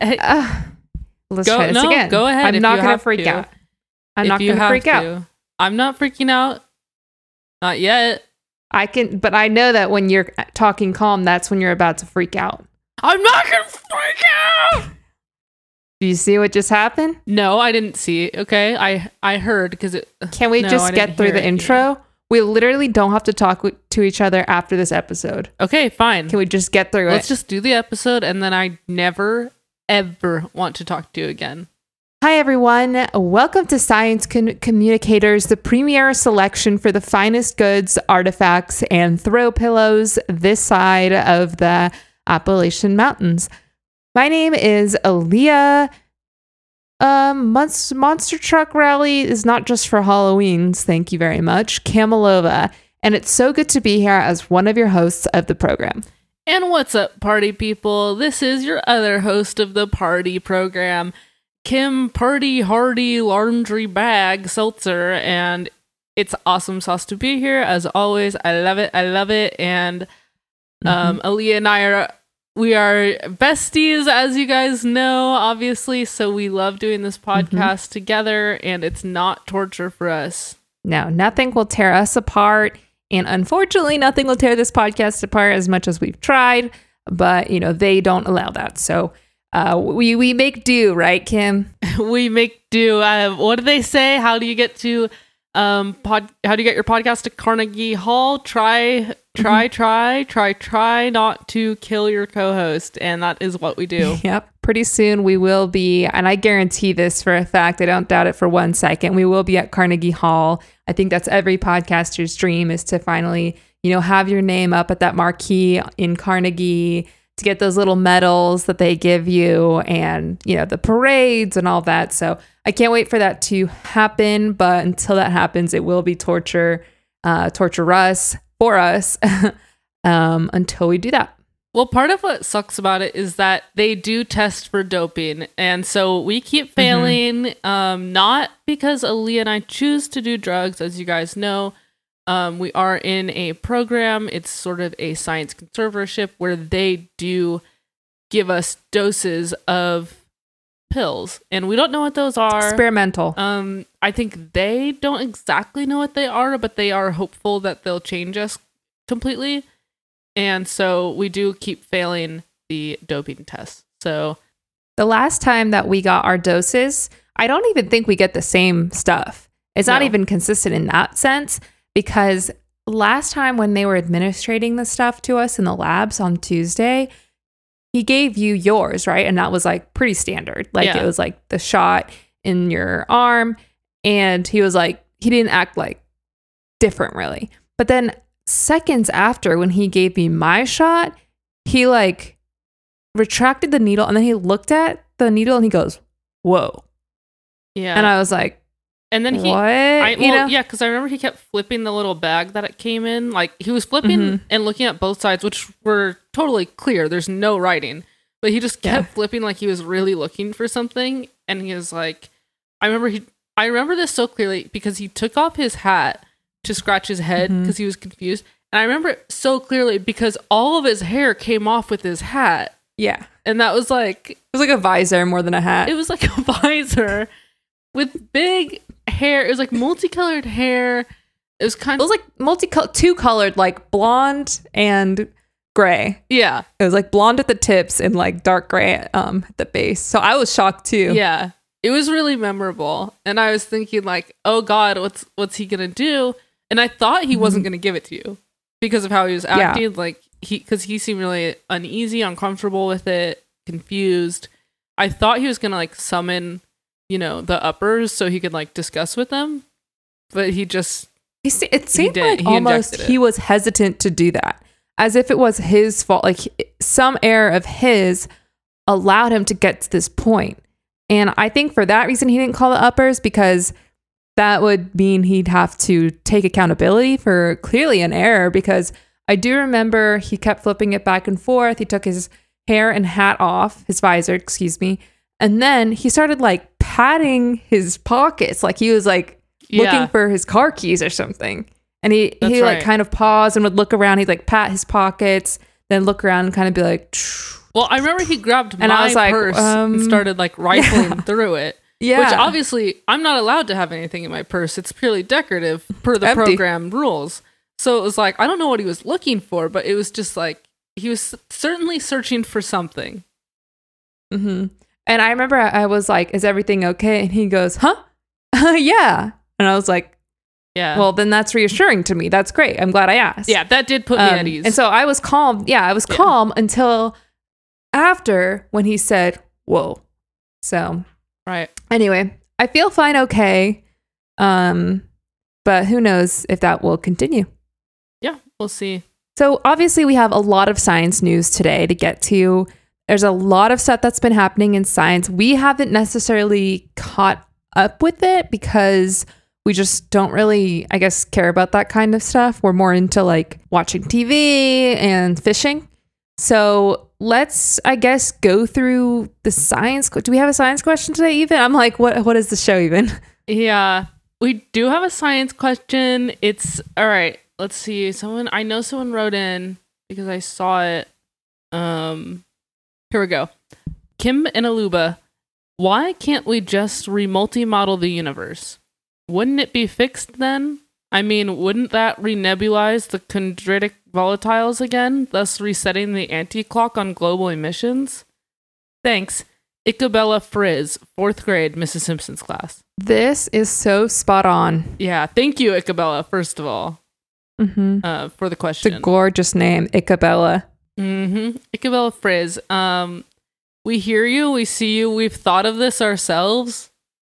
uh, let's Go- try this no, again. go ahead I'm not gonna freak to. out. I'm if not gonna freak out. I'm not freaking out. Not yet. I can, but I know that when you're talking calm, that's when you're about to freak out. I'm not gonna freak out. Do you see what just happened? No, I didn't see. Okay, I I heard because it. Can we No, just didn't get through the intro? We literally don't have to talk w- to each other after this episode. Okay, fine. Can we just get through it? Let's just do the episode, and then I never ever want to talk to you again. Hi, everyone. Welcome to Science Con- Communicators, the premier selection for the finest goods, artifacts, and throw pillows this side of the Appalachian Mountains. My name is Aaliyah. Um, Monst- Monster Truck Rally is not just for Halloween's, thank you very much, Kamalova. And it's so good to be here as one of your hosts of the program. And what's up, party people? This is your other host of the party program, Kim Party Hardy Laundry Bag Seltzer, and it's awesome sauce to be here as always. I love it. I love it. And um, Aaliyah and I are we are besties, as you guys know, obviously. So we love doing this podcast together, and it's not torture for us. No, nothing will tear us apart. And unfortunately, nothing will tear this podcast apart as much as we've tried. But, you know, they don't allow that. So uh, we, we make do, right, Kim? we make do. Uh, what do they say? How do you get to um pod? How do you get your podcast to Carnegie Hall? Try, try, try, try, try not to kill your co-host, and that is what we do. Yep. Pretty soon we will be, and I guarantee this for a fact, I don't doubt it for one second, we will be at Carnegie Hall. I think that's every podcaster's dream is to finally, you know, have your name up at that marquee in Carnegie to get those little medals that they give you and, you know, the parades and all that. So I can't wait for that to happen. But until that happens, it will be torture, uh, torture us for us um, until we do that. Well, part of what sucks about it is that they do test for doping, and so we keep failing. Um, not because Aaliyah and I choose to do drugs, as you guys know. Um, we are in a program. It's sort of a science conservatorship where they do give us doses of pills, and we don't know what those are. Experimental. Um, I think they don't exactly know what they are, but they are hopeful that they'll change us completely. And so we do keep failing the doping tests. So The last time that we got our doses, I don't even think we get the same stuff. It's not even consistent in that sense because last time when they were administrating the stuff to us in the labs on Tuesday, he gave you yours, right? And that was like pretty standard. Like Yeah. it was like the shot in your arm. And he was like, he didn't act like different really. But then seconds after when he gave me my shot, he like retracted the needle and then he looked at the needle and he goes, Whoa. yeah, And I was like, and then he, What? I, you know? yeah, because I remember he kept flipping the little bag that it came in. Like he was flipping Mhm. and looking at both sides, which were totally clear. There's no writing, but he just kept Yeah. flipping like he was really looking for something. And he was like, I remember he, I remember this so clearly because he took off his hat to scratch his head because he was confused. And I remember it so clearly because all of his hair came off with his hat. Yeah. And that was like, It was like a visor more than a hat. it was like a visor with big hair. It was like multicolored hair. It was kind of It was like multicolored, two colored, like blonde and gray. yeah, It was like blonde at the tips and like dark gray um, at the base. So I was shocked too. yeah. It was really memorable, and I was thinking like, oh God, what's what's he gonna do? And I thought he wasn't gonna give it to you because of how he was Mm-hmm. Yeah. acting. Like he, because he seemed really uneasy, uncomfortable with it, confused. I thought he was gonna like summon, you know, the uppers so he could like discuss with them, but he just He se- it seemed did. like He almost he was hesitant to do that, as if it was his fault. Like some error of his allowed him to get to this point. And I think for that reason, he didn't call the uppers because that would mean he'd have to take accountability for clearly an error. Because I do remember he kept flipping it back and forth. He took his hair and hat off, his visor, excuse me. And then he started like patting his pockets, like he was like yeah. looking for his car keys or something. And he That's he like kind of paused and would look around. He'd like pat his pockets. then look around and kind of be like, Well, I remember he grabbed And I my was like, purse um, and started like rifling through it. Yeah. Which obviously I'm not allowed to have anything in my purse. It's purely decorative per the Empty. program rules. So it was like I don't know what he was looking for, but it was just like he was certainly searching for something. hmm And I remember I I was like, "Is everything okay?" And he goes, "Huh? yeah." And I was like, Yeah. "Well, then that's reassuring to me. That's great. I'm glad I asked." yeah, that did put me Um, at ease. And so I was calm. Yeah, I was Yeah. calm until after when he said, "Whoa." So right. anyway, I feel fine. Okay. Um, but who knows if that will continue. Yeah, we'll see. So, obviously, we have a lot of science news today to get to. There's a lot of stuff that's been happening in science. We haven't necessarily caught up with it because we just don't really, I guess, care about that kind of stuff. We're more into like watching TV and fishing. So, let's, I guess, go through the science. Do we have a science question today, even? I'm like, what, what is the show, even? Yeah, we do have a science question. It's all right. Let's see. Someone I know someone wrote in because I saw it. Um, here we go. Kim and Aluba, why can't we just re-multi-model the universe? Wouldn't it be fixed then? I mean, wouldn't that renebulize the chondritic volatiles again, thus resetting the anti-clock on global emissions? Thanks. Icabella Frizz, fourth grade, Mrs. Simpson's class. This is so spot on. Yeah, thank you, Icabella, first of all, Mm-hmm. uh, for the question. It's a gorgeous name, Icabella. mm-hmm. Icabella Frizz. Um, we hear you, we see you, we've thought of this ourselves.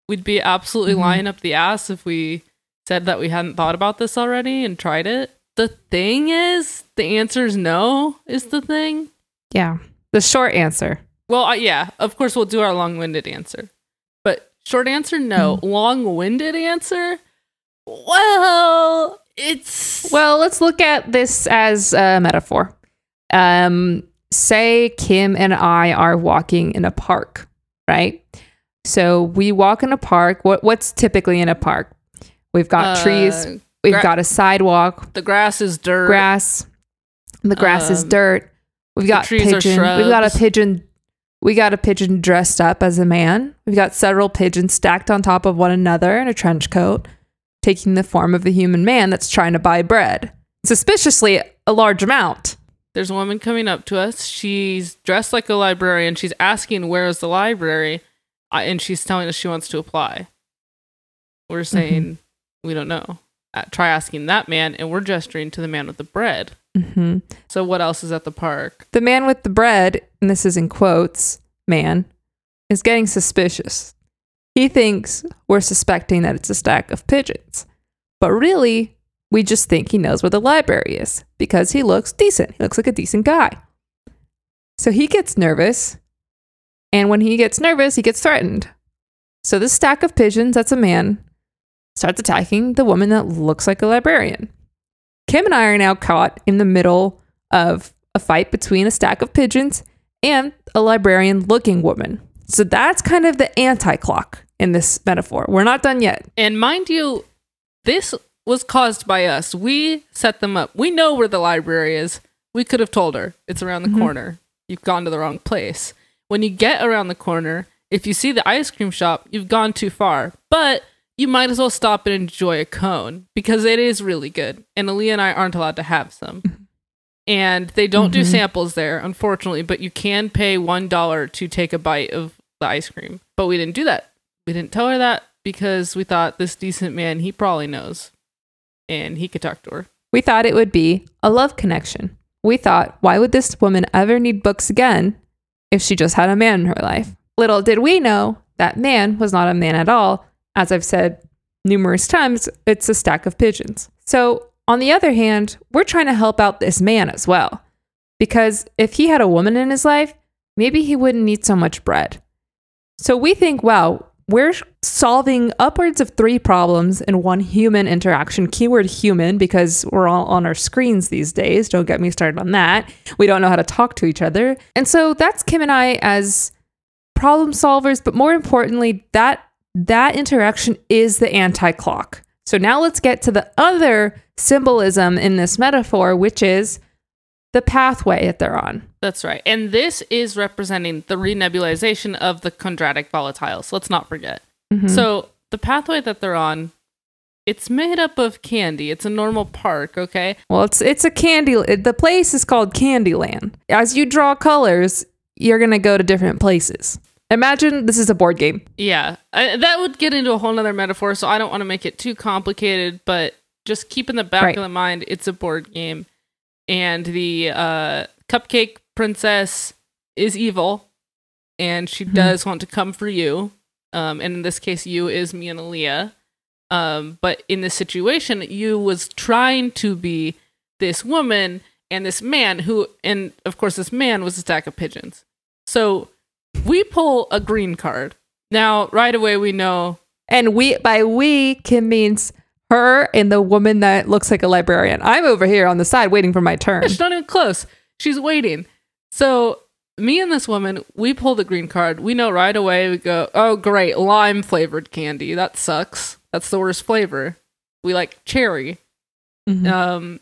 We'd be absolutely Mhm. lying up the ass if we said that we hadn't thought about this already and tried it. The thing is, the answer is no, is the thing. Yeah. The short answer. Well, uh, yeah, of course, we'll do our long winded answer. But short answer, no. Long winded answer, well, it's. Well, let's look at this as a metaphor. Um, say Kim and I are walking in a park, right? So we walk in a park. What what's typically in a park? We've got uh, trees. We've gra- got a sidewalk, The grass is dirt. grass. The grass is Um, dirt. We've got pigeon. We've got a pigeon. We got a pigeon dressed up as a man. We've got several pigeons stacked on top of one another in a trench coat, taking the form of a human man that's trying to buy bread. Suspiciously, a large amount. There's a woman coming up to us. She's dressed like a librarian. She's asking, Where is the library? Uh, and she's telling us she wants to apply. We're saying, We don't know. Uh, try asking that man, and we're gesturing to the man with the bread. hmm So, what else is at the park? The man with the bread, and this is in quotes, man, is getting suspicious. He thinks we're suspecting that it's a stack of pigeons. But really, we just think he knows where the library is because he looks decent. He looks like a decent guy. So he gets nervous. And when he gets nervous, he gets threatened. So this stack of pigeons, that's a man, starts attacking the woman that looks like a librarian. Kim and I are now caught in the middle of a fight between a stack of pigeons and a librarian looking woman. So that's kind of the anti clock in this metaphor. We're not done yet. And mind you, this was caused by us. We set them up. We know where the library is. We could have told her it's around the Mhm. corner. You've gone to the wrong place. When you get around the corner, if you see the ice cream shop, you've gone too far. But you might as well stop and enjoy a cone because it is really good. And Aaliyah and I aren't allowed to have some. And they don't do Mhm. samples there, unfortunately, but you can pay $1 to take a bite of the ice cream. But we didn't do that. We didn't tell her that because we thought this decent man, he probably knows. And he could talk to her. We thought it would be a love connection. We thought, why would this woman ever need books again if she just had a man in her life? Little did we know that man was not a man at all. As I've said numerous times, it's a stack of pigeons. So, on the other hand, we're trying to help out this man as well. Because if he had a woman in his life, maybe he wouldn't need so much bread. So we think, wow, we're solving upwards of three problems in one human interaction. Keyword human, because we're all on our screens these days. Don't get me started on that. We don't know how to talk to each other. And so that's Kim and I as problem solvers, but more importantly, that that interaction is the anti-clock. So now let's get to the other symbolism in this metaphor, which is the pathway that they're on. That's right. And this is representing the renebulization of the chondritic volatiles. Let's not forget. Mhm. So the pathway that they're on, it's made up of candy. It's a normal park, okay? Well, it's it's a candy. The place is called Candyland. As you draw colors, you're gonna go to different places. Imagine this is a board game. Yeah, I, that would get into a whole nother metaphor, so I don't want to make it too complicated, but just keep in the back Right. of the mind it's a board game. And the uh, cupcake princess is evil, and she Mhm. does want to come for you. Um, and in this case, you is me and Aaliyah. Um, but in this situation, you was trying to be this woman and this man who, and of course, this man was a stack of pigeons. So we pull a green card. Now, right away, we know And we by we Kim means her and the woman that looks like a librarian. I'm over here on the side waiting for my turn. she's not even close. She's waiting. So me and this woman, we pull the green card. We know right away. We go, oh great, lime flavored candy. That sucks. That's the worst flavor. We like cherry. Mhm. Um,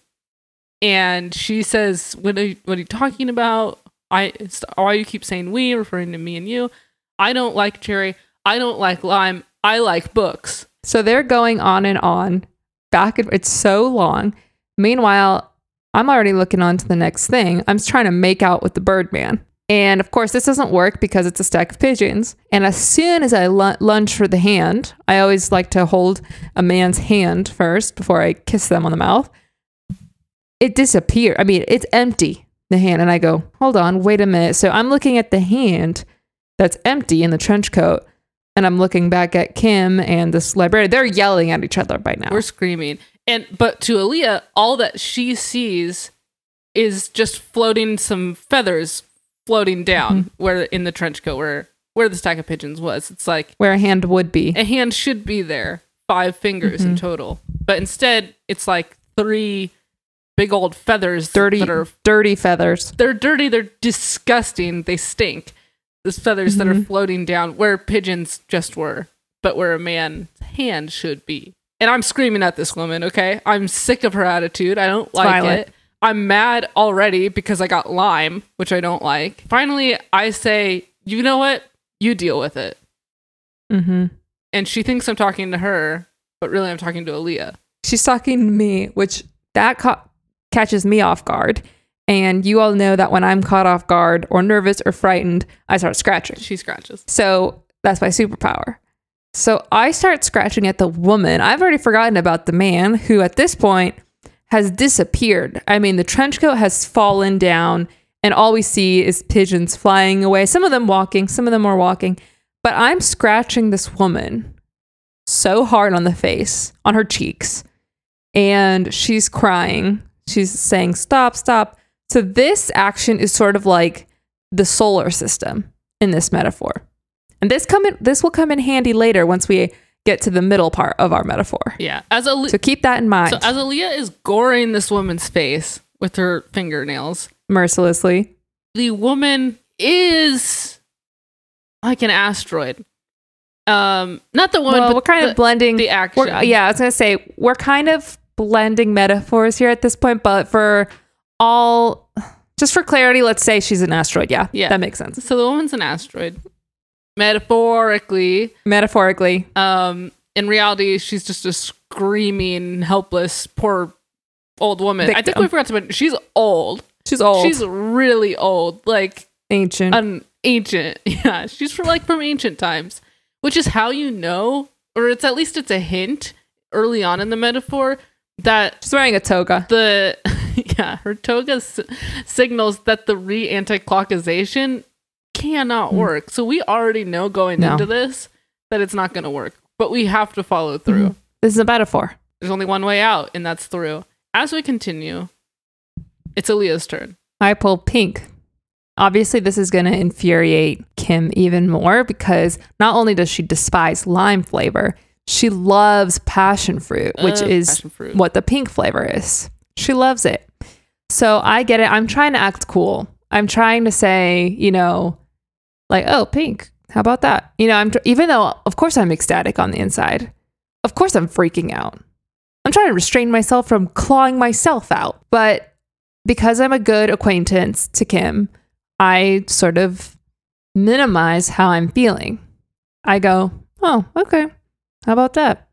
and she says, "What are you, what are you talking about? I why you keep saying we, referring to me and you? I don't like cherry. I don't like lime. I like books. So they're going on and on, back and it's so long. Meanwhile, I'm already looking on to the next thing. I'm trying to make out with the Birdman. And of course, this doesn't work because it's a stack of pigeons. And as soon as I lunge for the hand, I always like to hold a man's hand first before I kiss them on the mouth. It disappeared. I mean, it's empty, the hand. And I go, hold on, wait a minute. So I'm looking at the hand that's empty in the trench coat and I'm looking back at Kim and this librarian. They're yelling at each other by now. We're screaming. And but to Aaliyah, all that she sees is just floating some feathers floating down mm-hmm. where in the trench coat where where the stack of pigeons was. It's like where a hand would be. a hand should be there, five fingers in mm-hmm. total. But instead, it's like three big old feathers Dirty, that are dirty feathers. they're dirty, they're disgusting, they stink. Those feathers that are Mhm. floating down where pigeons just were, but where a man's hand should be. And I'm screaming at this woman, okay? I'm sick of her attitude. I don't like violent. it. I'm mad already because I got lime, which I don't like. Finally, I say, you know what? You deal with it. Mm-hmm. And she thinks I'm talking to her, but really I'm talking to Aaliyah. She's talking to me, which that ca- catches me off guard. And you all know that when I'm caught off guard or nervous or frightened, I start scratching. She scratches. So that's my superpower. So I start scratching at the woman. I've already forgotten about the man who, at this point, has disappeared. I mean, the trench coat has fallen down, and all we see is pigeons flying away. Some of them walking, some of them are walking. But I'm scratching this woman so hard on the face, on her cheeks, and she's crying. She's saying, Stop, stop. So this action is sort of like the solar system in this metaphor. And this come in, this will come in handy later once we get to the middle part of our metaphor. Yeah. As a So keep that in mind so as Aaliyah is goring this woman's face with her fingernails, mercilessly. the woman is like an asteroid. Um, not the woman, Well, but we're kind the, of blending. the action. yeah, I was gonna say we're kind of blending metaphors here at this point, but for all, just for clarity, let's say she's an asteroid. Yeah, Yeah. that makes sense. So the woman's an asteroid, metaphorically. Metaphorically, Um, in reality, she's just a screaming, helpless, poor old woman. I think we forgot to mention she's old. she's old, She's really old, like ancient. an ancient. Yeah, she's from like from ancient times, which is how you know, or it's at least it's a hint early on in the metaphor that she's wearing a toga. the yeah her toga s- signals that the re anti-clockization cannot Hmm. work. So we already know going No. into this that it's not going to work, but we have to follow through. Mhm. This is a metaphor. There's only one way out, and that's through. As we continue, it's Aaliyah's turn. I pull pink. Obviously, this is going to infuriate Kim even more because not only does she despise lime flavor, she loves passion fruit, which Uh, is fruit. what the pink flavor is. She loves it. So I get it. I'm trying to act cool. I'm trying to say, you know, like, oh, pink. How about that? You know, I'm tr- even though, of course, I'm ecstatic on the inside. Of course, I'm freaking out. I'm trying to restrain myself from clawing myself out. But because I'm a good acquaintance to Kim, I sort of minimize how I'm feeling. I go, oh, okay. How about that?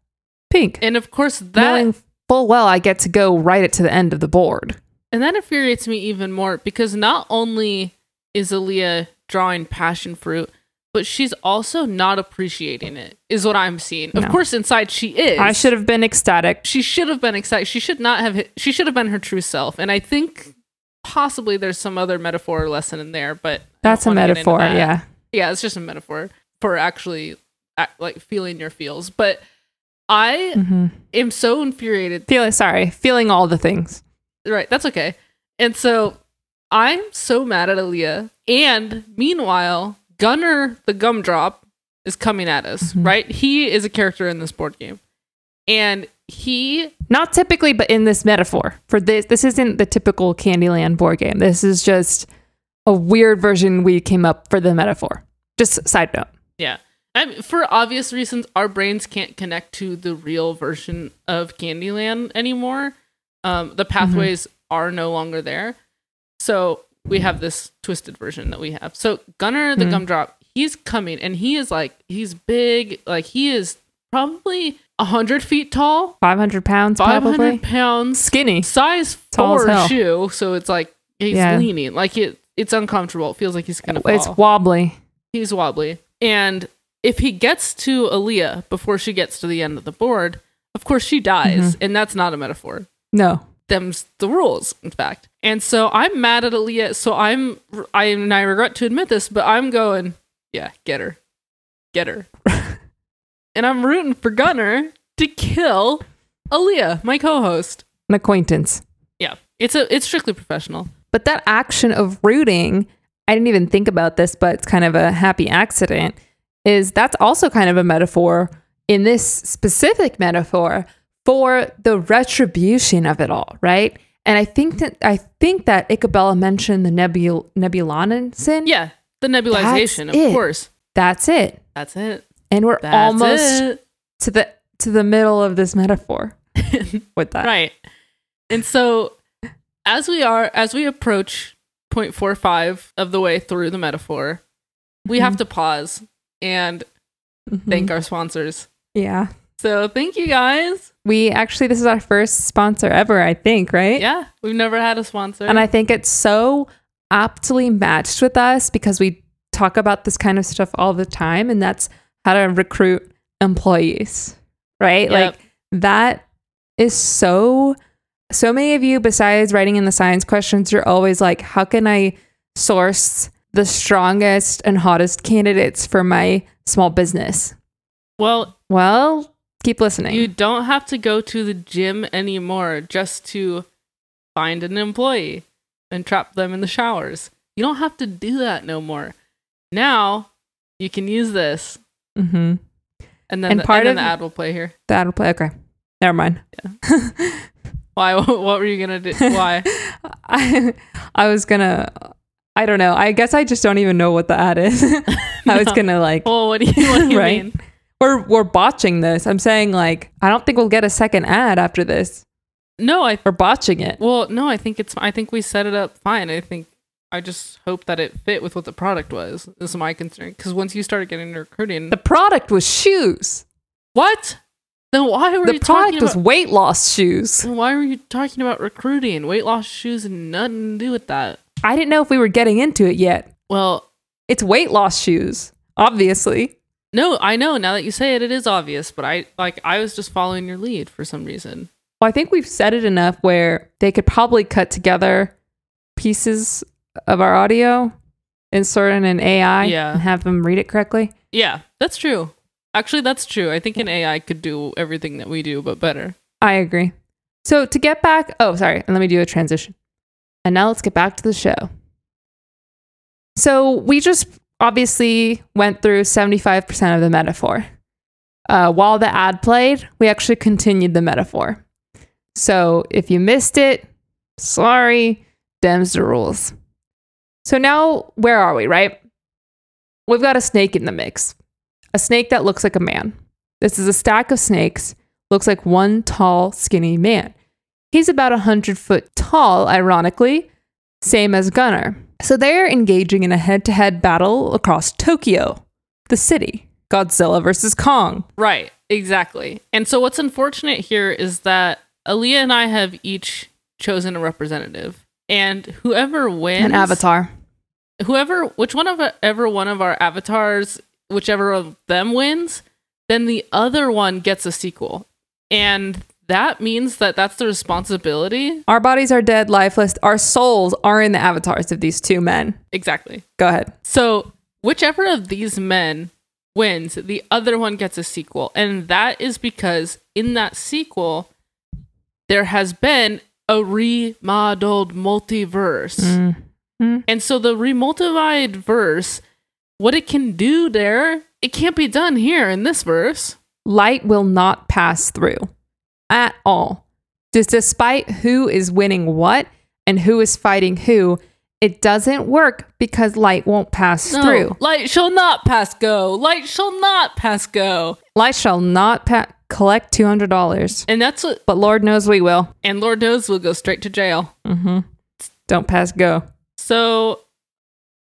Pink. And of course, that Knowing full well I get to go write it to the end of the board. and that infuriates me even more because not only is Aaliyah drawing passion fruit, but she's also not appreciating it. Is what I'm seeing. Of course, inside she is. I should have been ecstatic. She should have been ecstatic. She should not have. hit- She should have been her true self. And I think possibly there's some other metaphor or lesson in there, but That's a don't wanna get into metaphor. that. Yeah. yeah, it's just a metaphor for actually act, like feeling your feels. But I hmm am so infuriated. Feeling sorry, feeling all the things. Right, that's okay. And so I'm so mad at Aaliyah. And meanwhile, Gunner the Gumdrop is coming at us. Mhm. Right, he is a character in this board game, and he Not typically, but in this metaphor. For this, this isn't the typical Candyland board game. This is just a weird version we came up for the metaphor. Just side note. Yeah. I mean, for obvious reasons, our brains can't connect to the real version of Candyland anymore. Um, the pathways are no longer there. So we have this twisted version that we have. So Gunner the Mhm. Gumdrop, he's coming and he is like, he's big. Like, he is probably 100 feet tall, 500 pounds, 500 probably. pounds, Skinny. size Tall four shoe. So it's like, he's Yeah. leaning. Like, it, it's uncomfortable. It feels like he's going to fall It's wobbly. he's wobbly. And if he gets to Aaliyah before she gets to the end of the board, of course she dies. Mm-hmm. And that's not a metaphor. No. Them's the rules, in fact. And so I'm mad at Aaliyah. So I'm, I, and I regret to admit this, but I'm going, yeah, get her. Get her. and I'm rooting for Gunner to kill Aaliyah, my co host. An acquaintance. Yeah. It's a, it's strictly professional. But that action of rooting, I didn't even think about this, but it's kind of a happy accident, is that's also kind of a metaphor in this specific metaphor for the retribution of it all, right? And I think that I think that Icabella mentioned the nebul sin. Yeah. The nebulization, That's of it. course. That's it. That's it. And we're That's almost it. to the to the middle of this metaphor with that. right and so as we are as we approach 0.45 of the way through the metaphor we have mm-hmm. to pause and Mhm. thank our sponsors Yeah. so thank you guys We actually this is our first sponsor ever, I think, right? yeah we've never had a sponsor And I think it's so aptly matched with us because we talk about this kind of stuff all the time, and that's how to recruit employees, right? Yep. Like that is so, so many of you, besides writing in the science questions, you're always like, how can I source the strongest and hottest candidates for my small business? well Well, keep listening. you don't have to go to the gym anymore just to find an employee and trap them in the showers you don't have to do that no more now you can use this mm-hmm. and then, And the, part and of- the ad will play here The ad will play. Okay. Never mind. Why? What were you gonna do? Why? I, I was gonna I don't know. I guess I just don't even know what the ad is. I was gonna like Well, what do you, what do you Right. mean? we're we're botching this. I'm saying like I don't think we'll get a second ad after this. No, I. We're botching it. Well, no, I think it's. I think we set it up fine. I think. I just hope that it fit with what the product was. This is my concern. Because once you started getting into recruiting, The product was shoes. what? Then why were The you talking product was about? weight loss shoes. Then why were you talking about recruiting? Weight loss shoes and nothing to do with that. I didn't know if we were getting into it yet. Well, It's weight loss shoes, obviously. no, I know. Now that you say it, it is obvious. But I like. I was just following your lead for some reason. Well, I think we've said it enough where they could probably cut together pieces of our audio, insert in an AI, Yeah. and have them read it correctly. Yeah, that's true. Actually, that's true. I think an AI could do everything that we do, but better. I agree. So to get back, oh, sorry, and let me do a transition. And now let's get back to the show. So we just obviously went through 75% of the metaphor. Uh, while the ad played, we actually continued the metaphor. So if you missed it, sorry, Dems the rules. So now, where are we, right? We've got a snake in the mix, a snake that looks like a man. This is a stack of snakes looks like one tall, skinny man. He's about a hundred foot tall, ironically, same as Gunnar. So they're engaging in a head to head battle across Tokyo, the city. Godzilla versus Kong. Right, exactly. And so what's unfortunate here is that Aaliyah and I have each chosen a representative. And whoever wins An avatar. whoever which one of ever one of our avatars whichever of them wins then the other one gets a sequel and that means that that's the responsibility Our bodies are dead, lifeless. Our souls are in the avatars of these two men. exactly Go ahead. so whichever of these men wins the other one gets a sequel and that is because in that sequel there has been a remodeled multiverse Mm. And so the remultiplied verse, what it can do there, it can't be done here in this verse. Light will not pass through at all. Just despite who is winning what and who is fighting who, it doesn't work because light won't pass No, through. light shall not pass go. Light shall not pass go. Light shall not pa- collect $200. And that's what, But Lord knows we will. and Lord knows we'll go straight to jail. hmm Don't pass go. So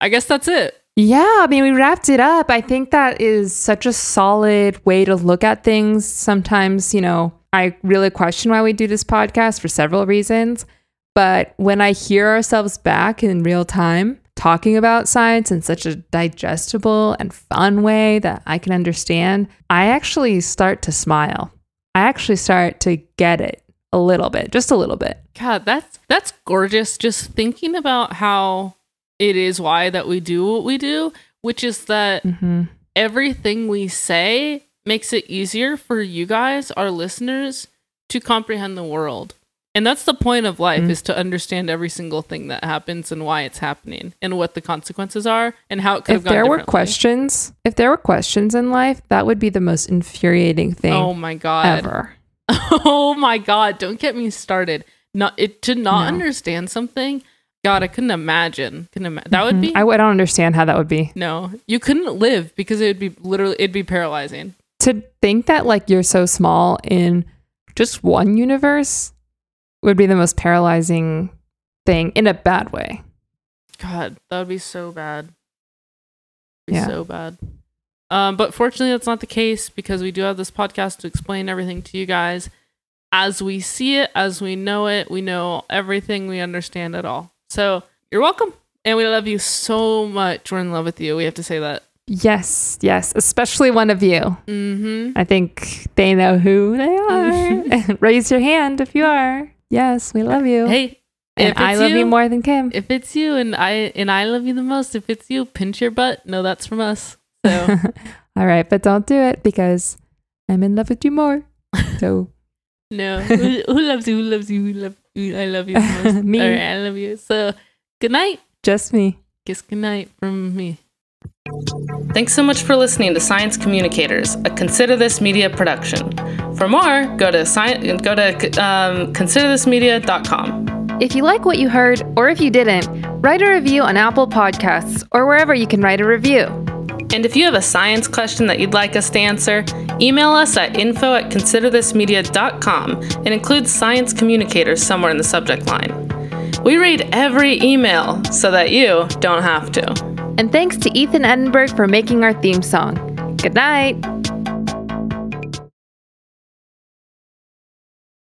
I guess that's it. Yeah, I mean, we wrapped it up. I think that is such a solid way to look at things. Sometimes, you know, I really question why we do this podcast for several reasons. But when I hear ourselves back in real time talking about science in such a digestible and fun way that I can understand, I actually start to smile. I actually start to get it a little bit, just a little bit. God, that's that's gorgeous. Just thinking about how it is why that we do what we do, which is that hmm everything we say makes it easier for you guys, our listeners, to comprehend the world. And that's the point of life Mhm. is to understand every single thing that happens and why it's happening and what the consequences are and how it could If have gone there were questions, if there were questions in life, that would be the most infuriating thing Oh my god. ever. Oh my god, don't get me started. Not it to not No. understand something. God, I couldn't imagine. Couldn't ima- that would be Mm-hmm. I, I don't understand how that would be. No. You couldn't live because it would be literally it'd be paralyzing. To think that like you're so small in just one universe would be the most paralyzing thing in a bad way. God, that would be so bad. Be Yeah. so bad. Um, but fortunately, that's not the case because we do have this podcast to explain everything to you guys as we see it, as we know it. We know everything. We understand it all. So you're welcome, and we love you so much. We're in love with you. We have to say that. Yes, yes, especially one of you. Mm-hmm. I think they know who they are. Raise your hand if you are. Yes, we love you. Hey, and if I love you, you- more than Kim. if it's you and I and I love you the most, if it's you, pinch your butt. No, that's from us. So All right, but don't do it because I'm in love with you more. So no, who, who loves you? Who loves you? Who love you? I love you the most. Me. All right, I love you. So good night. just me. Kiss good night from me. Thanks so much for listening to Science Communicators, a Consider This Media production. For more, go to sci- go to um, considerthismedia.com. If you like what you heard, or if you didn't, write a review on Apple Podcasts or wherever you can write a review. And if you have a science question that you'd like us to answer, email us at info at considerthismedia.com and include science communicators somewhere in the subject line. We read every email so that you don't have to. And thanks to Ethan Edinburgh for making our theme song. Good night.